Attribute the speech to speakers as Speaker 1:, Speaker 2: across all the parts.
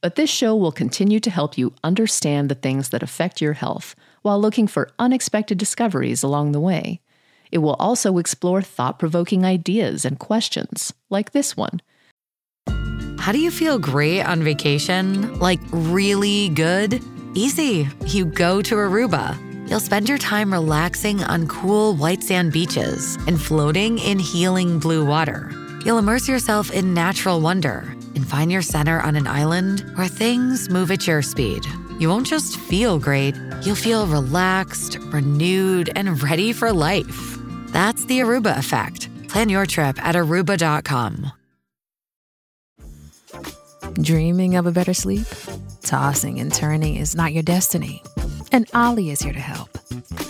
Speaker 1: But this show will continue to help you understand the things that affect your health while looking for unexpected discoveries along the way. It will also explore thought provoking ideas and questions, like this one.
Speaker 2: How do you feel great on vacation? Like, really good? Easy. You go to Aruba. You'll spend your time relaxing on cool white sand beaches and floating in healing blue water. You'll immerse yourself in natural wonder and find your center on an island where things move at your speed. You won't just feel great, you'll feel relaxed, renewed, and ready for life. That's the Aruba effect. Plan your trip at aruba.com.
Speaker 3: Dreaming of a better sleep? Tossing and turning is not your destiny. And OLLY is here to help.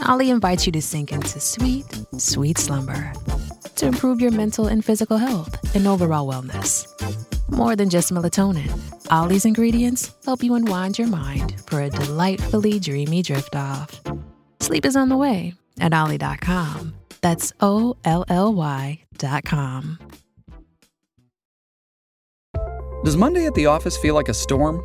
Speaker 3: OLLY invites you to sink into sweet, sweet slumber to improve your mental and physical health and overall wellness. More than just melatonin, OLLY's ingredients help you unwind your mind for a delightfully dreamy drift off. Sleep is on the way at OLLY.com. That's O L L Y.com.
Speaker 4: Does Monday at the office feel like a storm?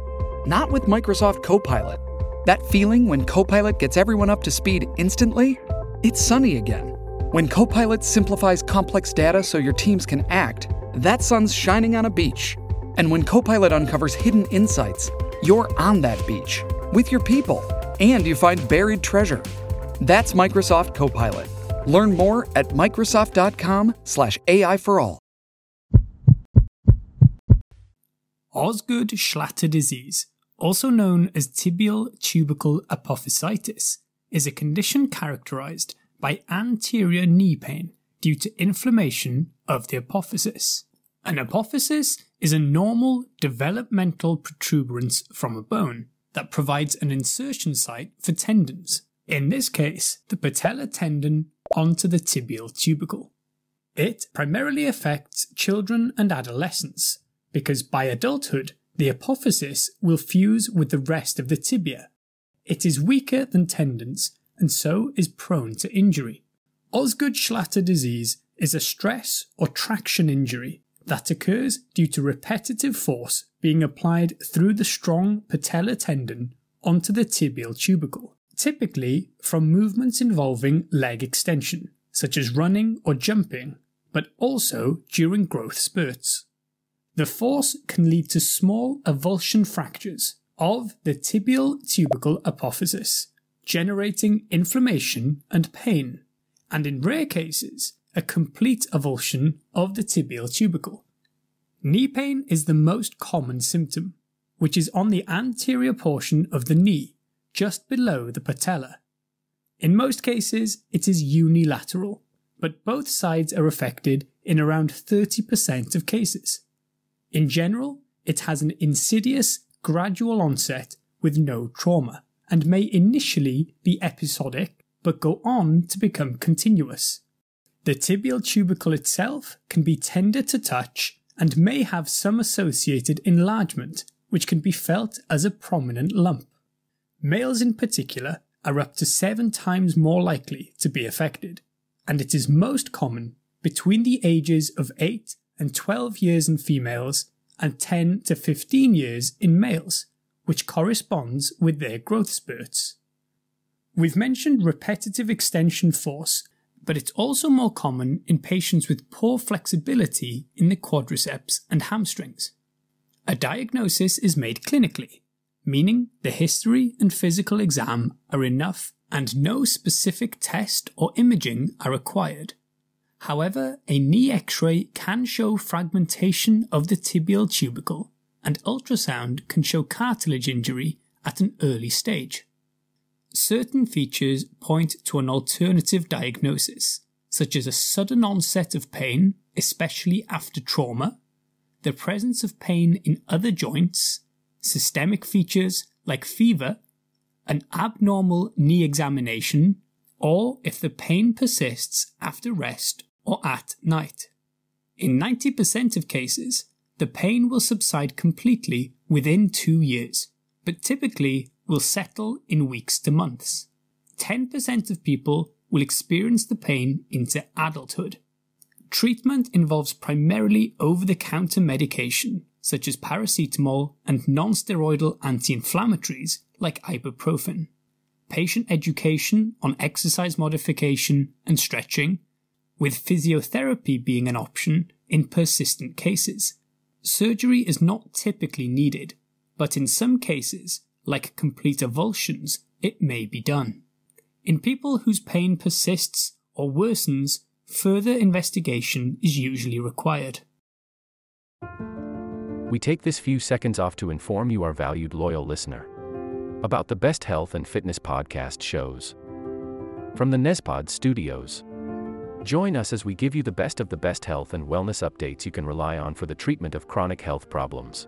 Speaker 4: Not with Microsoft Copilot. That feeling when Copilot gets everyone up to speed instantly? It's sunny again. When Copilot simplifies complex data so your teams can act, that sun's shining on a beach. And when Copilot uncovers hidden insights, you're on that beach with your people and you find buried treasure. That's Microsoft Copilot. Learn more at Microsoft.com/slash AI for all.
Speaker 5: Osgood Schlatter disease, also known as tibial tubercle apophysitis, is a condition characterized by anterior knee pain due to inflammation of the apophysis. An apophysis is a normal developmental protuberance from a bone that provides an insertion site for tendons, in this case, the patellar tendon onto the tibial tubercle. It primarily affects children and adolescents because by adulthood, the apophysis will fuse with the rest of the tibia. It is weaker than tendons and so is prone to injury. Osgood Schlatter disease is a stress or traction injury that occurs due to repetitive force being applied through the strong patellar tendon onto the tibial tubercle, typically from movements involving leg extension, such as running or jumping, but also during growth spurts. The force can lead to small avulsion fractures of the tibial tubercle apophysis, generating inflammation and pain, and in rare cases, a complete avulsion of the tibial tubercle. Knee pain is the most common symptom, which is on the anterior portion of the knee, just below the patella. In most cases, it is unilateral, but both sides are affected in around 30% of cases. In general, it has an insidious, gradual onset with no trauma and may initially be episodic but go on to become continuous. The tibial tubercle itself can be tender to touch and may have some associated enlargement, which can be felt as a prominent lump. Males in particular are up to seven times more likely to be affected, and it is most common between the ages of 8 and 12 years in females and 10 to 15 years in males, which corresponds with their growth spurts. We've mentioned repetitive extension force, but it's also more common in patients with poor flexibility in the quadriceps and hamstrings. A diagnosis is made clinically, meaning the history and physical exam are enough and no specific test or imaging are required. However, a knee x ray can show fragmentation of the tibial tubercle and ultrasound can show cartilage injury at an early stage. Certain features point to an alternative diagnosis, such as a sudden onset of pain, especially after trauma, the presence of pain in other joints, systemic features like fever, an abnormal knee examination, or if the pain persists after rest or at night. In 90% of cases, the pain will subside completely within two years, but typically will settle in weeks to months. 10% of people will experience the pain into adulthood. Treatment involves primarily over the counter medication, such as paracetamol and nonsteroidal anti inflammatories like ibuprofen, patient education on exercise modification and stretching, with physiotherapy being an option in persistent cases. Surgery is not typically needed, but in some cases, like complete avulsions, it may be done. In people whose pain persists or worsens, further investigation is usually required.
Speaker 6: We take this few seconds off to inform you, our valued loyal listener, about the best health and fitness podcast shows. From the Nespod studios. Join us as we give you the best of the best health and wellness updates you can rely on for the treatment of chronic health problems.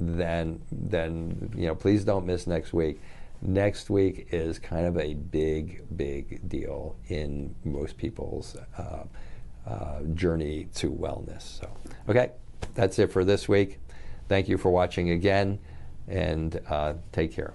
Speaker 7: then then you know please don't miss next week. Next week is kind of a big big deal in most people's uh, uh, journey to wellness. So okay, that's it for this week. Thank you for watching again, and uh, take care.